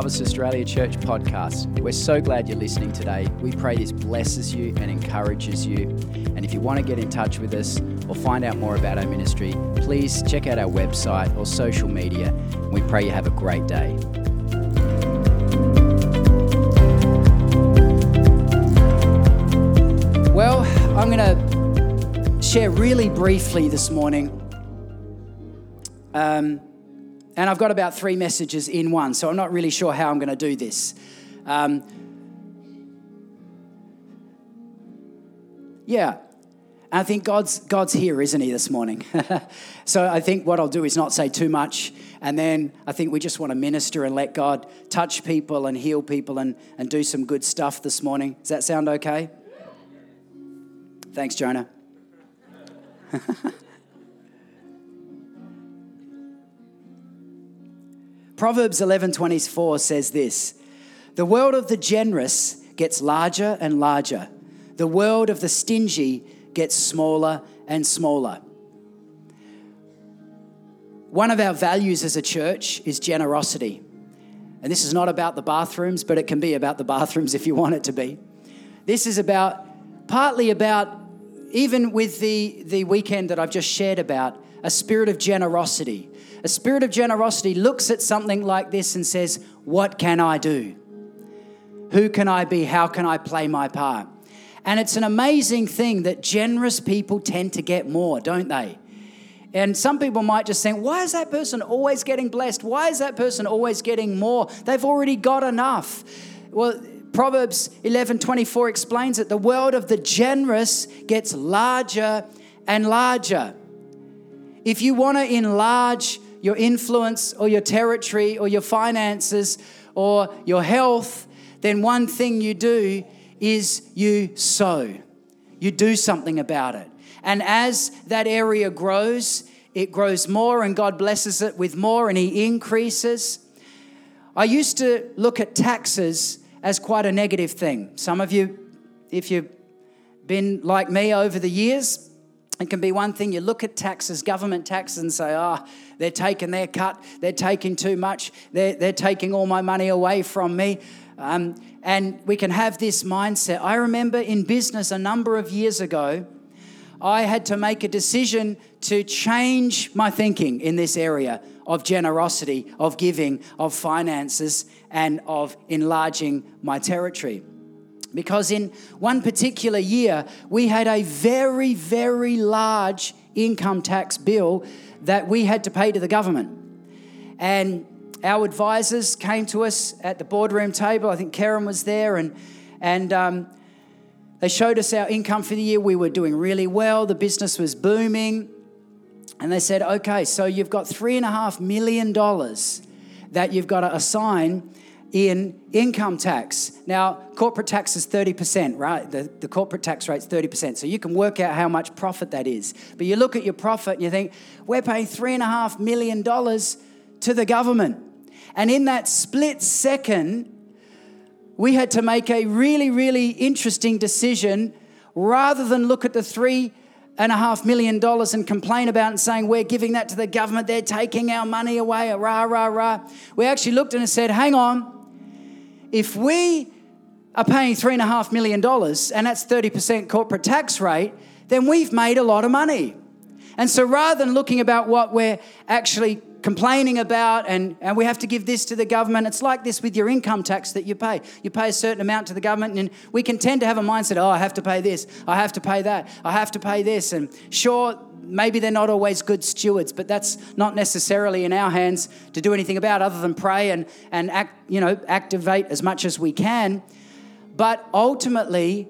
Harvest Australia Church podcast. We're so glad you're listening today. We pray this blesses you and encourages you. And if you want to get in touch with us or find out more about our ministry, please check out our website or social media. We pray you have a great day. Well, I'm going to share really briefly this morning. Um, and I've got about three messages in one, so I'm not really sure how I'm going to do this. Um, yeah, I think God's God's here, isn't He, this morning? so I think what I'll do is not say too much, and then I think we just want to minister and let God touch people and heal people and, and do some good stuff this morning. Does that sound okay? Thanks, Jonah. Proverbs 11:24 says this: "The world of the generous gets larger and larger. The world of the stingy gets smaller and smaller." One of our values as a church is generosity. And this is not about the bathrooms, but it can be about the bathrooms if you want it to be. This is about partly about even with the, the weekend that I've just shared about, a spirit of generosity a spirit of generosity looks at something like this and says, What can I do? Who can I be? How can I play my part? And it's an amazing thing that generous people tend to get more, don't they? And some people might just think, why is that person always getting blessed? Why is that person always getting more? They've already got enough. Well, Proverbs 11 24 explains it. The world of the generous gets larger and larger. If you want to enlarge your influence or your territory or your finances or your health, then one thing you do is you sow. You do something about it. And as that area grows, it grows more and God blesses it with more and He increases. I used to look at taxes as quite a negative thing. Some of you, if you've been like me over the years, it can be one thing you look at taxes, government taxes, and say, oh, they're taking their cut, they're taking too much, they're, they're taking all my money away from me. Um, and we can have this mindset. I remember in business a number of years ago, I had to make a decision to change my thinking in this area of generosity, of giving, of finances, and of enlarging my territory. Because in one particular year, we had a very, very large income tax bill that we had to pay to the government. And our advisors came to us at the boardroom table. I think Karen was there, and, and um, they showed us our income for the year. We were doing really well, the business was booming. And they said, okay, so you've got $3.5 million that you've got to assign in income tax. Now, corporate tax is 30%, right? The, the corporate tax rate's 30%. So you can work out how much profit that is. But you look at your profit and you think, we're paying $3.5 million to the government. And in that split second, we had to make a really, really interesting decision rather than look at the three and a half million dollars and complain about and saying we're giving that to the government, they're taking our money away, rah, rah, rah. We actually looked and said, hang on, if we are paying $3.5 million and that's 30% corporate tax rate, then we've made a lot of money. And so rather than looking about what we're actually complaining about and, and we have to give this to the government, it's like this with your income tax that you pay. You pay a certain amount to the government, and we can tend to have a mindset oh, I have to pay this, I have to pay that, I have to pay this. And sure, maybe they're not always good stewards, but that's not necessarily in our hands to do anything about other than pray and, and act, you know, activate as much as we can. But ultimately,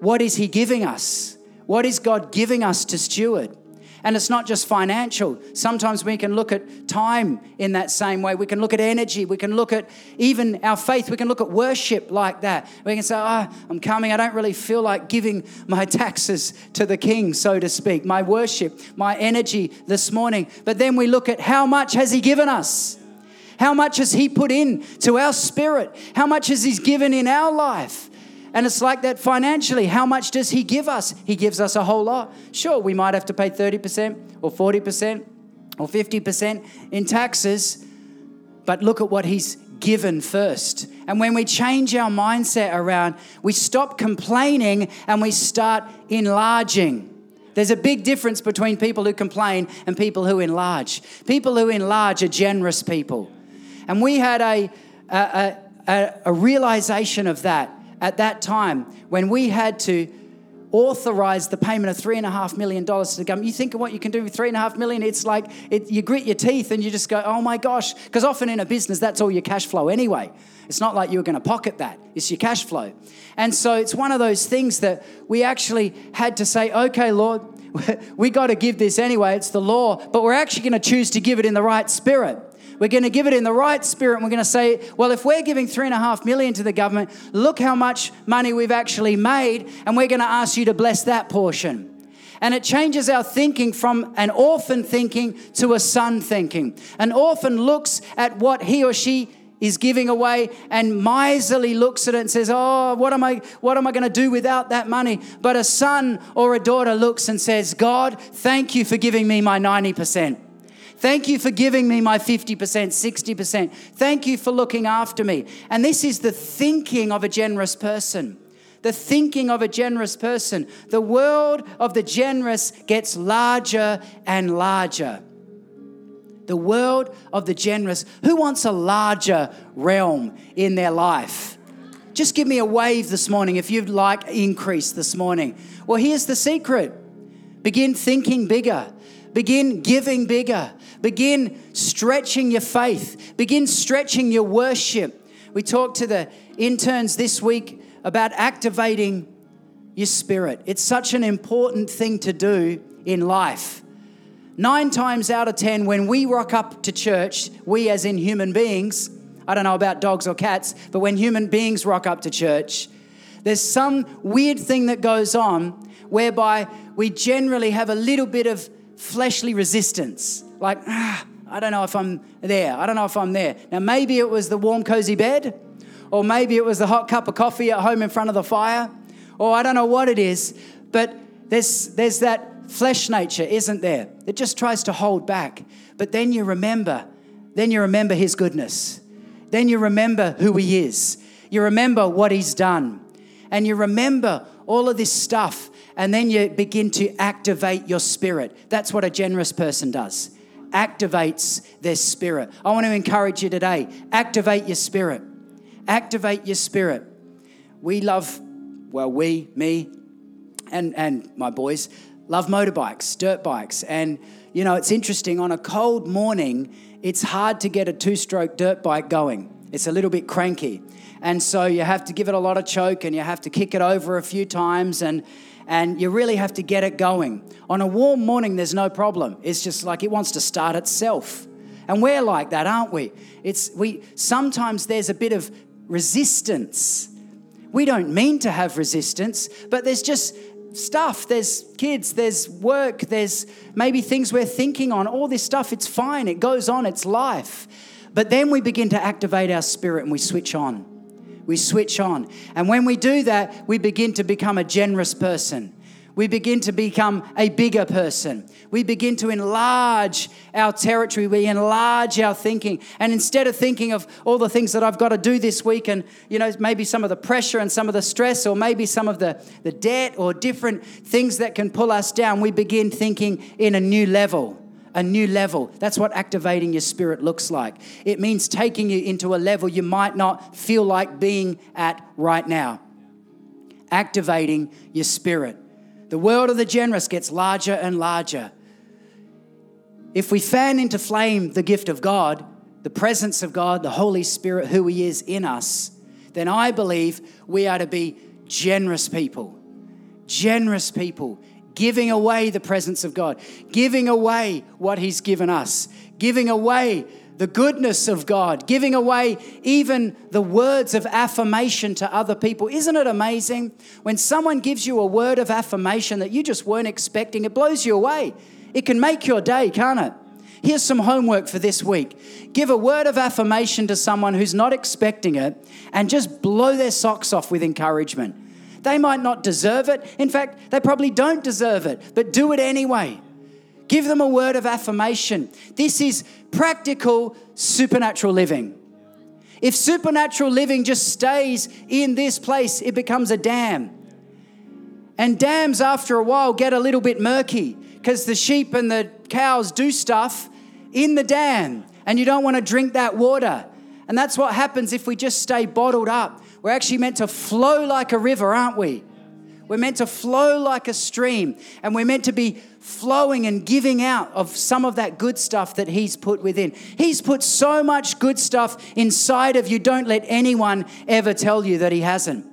what is He giving us? What is God giving us to steward? And it's not just financial. Sometimes we can look at time in that same way. We can look at energy. We can look at even our faith. We can look at worship like that. We can say, Oh, I'm coming. I don't really feel like giving my taxes to the king, so to speak, my worship, my energy this morning. But then we look at how much has he given us? How much has he put in to our spirit? How much has he given in our life? And it's like that financially. How much does He give us? He gives us a whole lot. Sure, we might have to pay 30% or 40% or 50% in taxes, but look at what He's given first. And when we change our mindset around, we stop complaining and we start enlarging. There's a big difference between people who complain and people who enlarge. People who enlarge are generous people. And we had a, a, a, a realization of that at that time when we had to authorize the payment of three and a half million dollars to the government. You think of what you can do with three and a half million, it's like it, you grit your teeth and you just go, oh my gosh. Because often in a business, that's all your cash flow anyway. It's not like you were going to pocket that, it's your cash flow. And so it's one of those things that we actually had to say, okay, Lord, we got to give this anyway. It's the law, but we're actually going to choose to give it in the right spirit. We're going to give it in the right spirit. And we're going to say, well, if we're giving three and a half million to the government, look how much money we've actually made. And we're going to ask you to bless that portion. And it changes our thinking from an orphan thinking to a son thinking. An orphan looks at what he or she is giving away and miserly looks at it and says, "Oh, what am I what am I going to do without that money?" But a son or a daughter looks and says, "God, thank you for giving me my 90%. Thank you for giving me my 50%, 60%. Thank you for looking after me. And this is the thinking of a generous person. The thinking of a generous person. The world of the generous gets larger and larger. The world of the generous. Who wants a larger realm in their life? Just give me a wave this morning if you'd like increase this morning. Well, here's the secret begin thinking bigger, begin giving bigger, Begin stretching your faith, begin stretching your worship. We talked to the interns this week about activating your spirit. It's such an important thing to do in life. Nine times out of 10, when we rock up to church, we as in human beings, I don't know about dogs or cats, but when human beings rock up to church, there's some weird thing that goes on whereby we generally have a little bit of fleshly resistance like, ah, I don't know if I'm there. I don't know if I'm there. Now, maybe it was the warm, cozy bed, or maybe it was the hot cup of coffee at home in front of the fire, or I don't know what it is, but there's, there's that flesh nature, isn't there? It just tries to hold back. But then you remember, then you remember His goodness. Then you remember who He is. You remember what He's done. And you remember all of this stuff. And then you begin to activate your spirit. That's what a generous person does activates their spirit. I want to encourage you today activate your spirit. Activate your spirit. We love, well, we, me, and, and my boys love motorbikes, dirt bikes. And, you know, it's interesting on a cold morning, it's hard to get a two stroke dirt bike going. It's a little bit cranky. And so you have to give it a lot of choke and you have to kick it over a few times. And, and you really have to get it going. On a warm morning, there's no problem. It's just like it wants to start itself. And we're like that, aren't we? It's we sometimes there's a bit of resistance. We don't mean to have resistance, but there's just stuff. There's kids, there's work, there's maybe things we're thinking on. All this stuff, it's fine. It goes on, it's life. But then we begin to activate our spirit and we switch on we switch on. And when we do that, we begin to become a generous person. We begin to become a bigger person. We begin to enlarge our territory. We enlarge our thinking. And instead of thinking of all the things that I've got to do this week and, you know, maybe some of the pressure and some of the stress or maybe some of the, the debt or different things that can pull us down, we begin thinking in a new level a new level. That's what activating your spirit looks like. It means taking you into a level you might not feel like being at right now. Activating your spirit. The world of the generous gets larger and larger. If we fan into flame the gift of God, the presence of God, the Holy Spirit, who He is in us, then I believe we are to be generous people. Generous people giving away the presence of God, giving away what He's given us, giving away the goodness of God, giving away even the words of affirmation to other people. Isn't it amazing? When someone gives you a word of affirmation that you just weren't expecting, it blows you away. It can make your day, can't it? Here's some homework for this week. Give a word of affirmation to someone who's not expecting it and just blow their socks off with encouragement. They might not deserve it. In fact, they probably don't deserve it, but do it anyway. Give them a word of affirmation. This is practical supernatural living. If supernatural living just stays in this place, it becomes a dam. And dams, after a while, get a little bit murky because the sheep and the cows do stuff in the dam, and you don't want to drink that water. And that's what happens if we just stay bottled up. We're actually meant to flow like a river, aren't we? We're meant to flow like a stream, and we're meant to be flowing and giving out of some of that good stuff that He's put within. He's put so much good stuff inside of you. Don't let anyone ever tell you that He hasn't.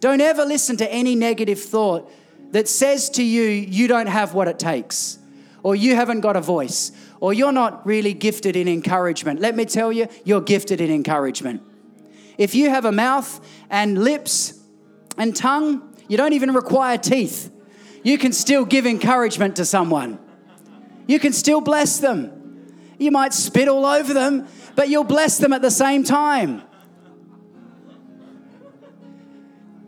Don't ever listen to any negative thought that says to you, you don't have what it takes, or you haven't got a voice, or you're not really gifted in encouragement. Let me tell you, you're gifted in encouragement. If you have a mouth and lips and tongue, you don't even require teeth. You can still give encouragement to someone. You can still bless them. You might spit all over them, but you'll bless them at the same time.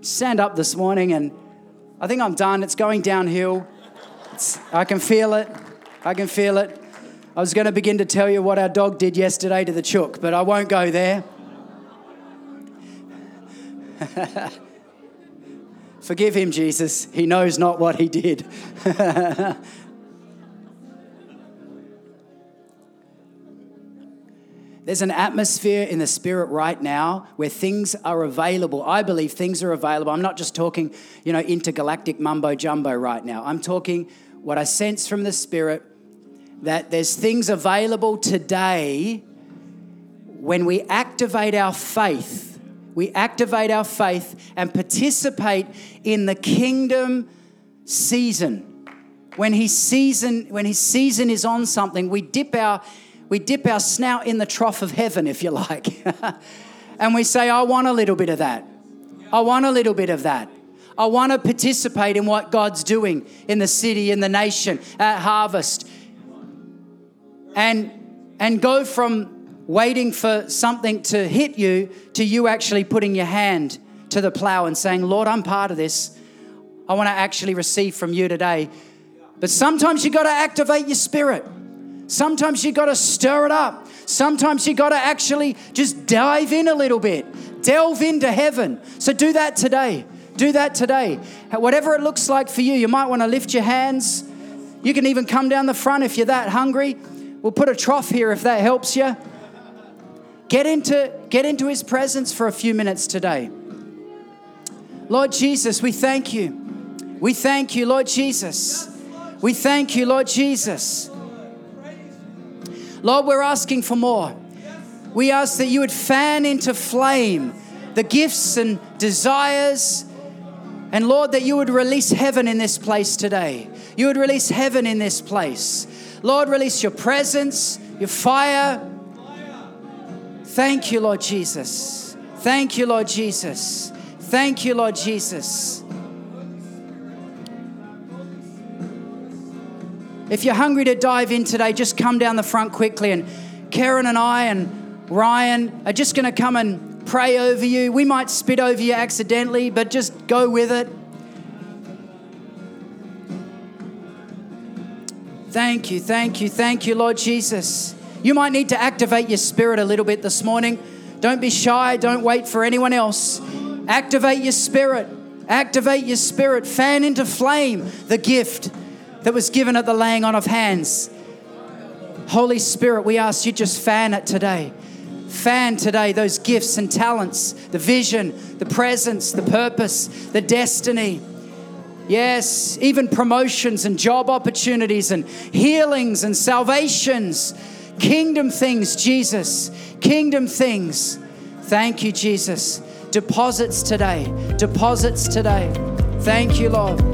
Stand up this morning, and I think I'm done. It's going downhill. It's, I can feel it. I can feel it. I was going to begin to tell you what our dog did yesterday to the chook, but I won't go there. Forgive him, Jesus. He knows not what he did. There's an atmosphere in the spirit right now where things are available. I believe things are available. I'm not just talking, you know, intergalactic mumbo jumbo right now. I'm talking what I sense from the spirit that there's things available today when we activate our faith we activate our faith and participate in the kingdom season. When his season, when his season is on something, we dip our we dip our snout in the trough of heaven, if you like. and we say, I want a little bit of that. I want a little bit of that. I want to participate in what God's doing in the city, in the nation, at harvest. And and go from waiting for something to hit you to you actually putting your hand to the plow and saying, Lord, I'm part of this. I want to actually receive from you today. But sometimes you got to activate your spirit. Sometimes you got to stir it up. Sometimes you got to actually just dive in a little bit, delve into heaven. So do that today. Do that today. Whatever it looks like for you, you might want to lift your hands. You can even come down the front if you're that hungry. We'll put a trough here if that helps you. Get into, get into his presence for a few minutes today. Lord Jesus, we thank you. We thank you, Lord Jesus. We thank you, Lord Jesus. Lord, we're asking for more. We ask that you would fan into flame the gifts and desires. And Lord, that you would release heaven in this place today. You would release heaven in this place. Lord, release your presence, your fire, Thank you, Lord Jesus. Thank you, Lord Jesus. Thank you, Lord Jesus. If you're hungry to dive in today, just come down the front quickly. And Karen and I and Ryan are just going to come and pray over you. We might spit over you accidentally, but just go with it. Thank you, thank you, thank you, Lord Jesus. You might need to activate your spirit a little bit this morning. Don't be shy. Don't wait for anyone else. Activate your spirit. Activate your spirit. Fan into flame the gift that was given at the laying on of hands. Holy Spirit, we ask you just fan it today. Fan today those gifts and talents, the vision, the presence, the purpose, the destiny. Yes, even promotions and job opportunities and healings and salvations Kingdom things, Jesus. Kingdom things. Thank you, Jesus. Deposits today. Deposits today. Thank you, Lord.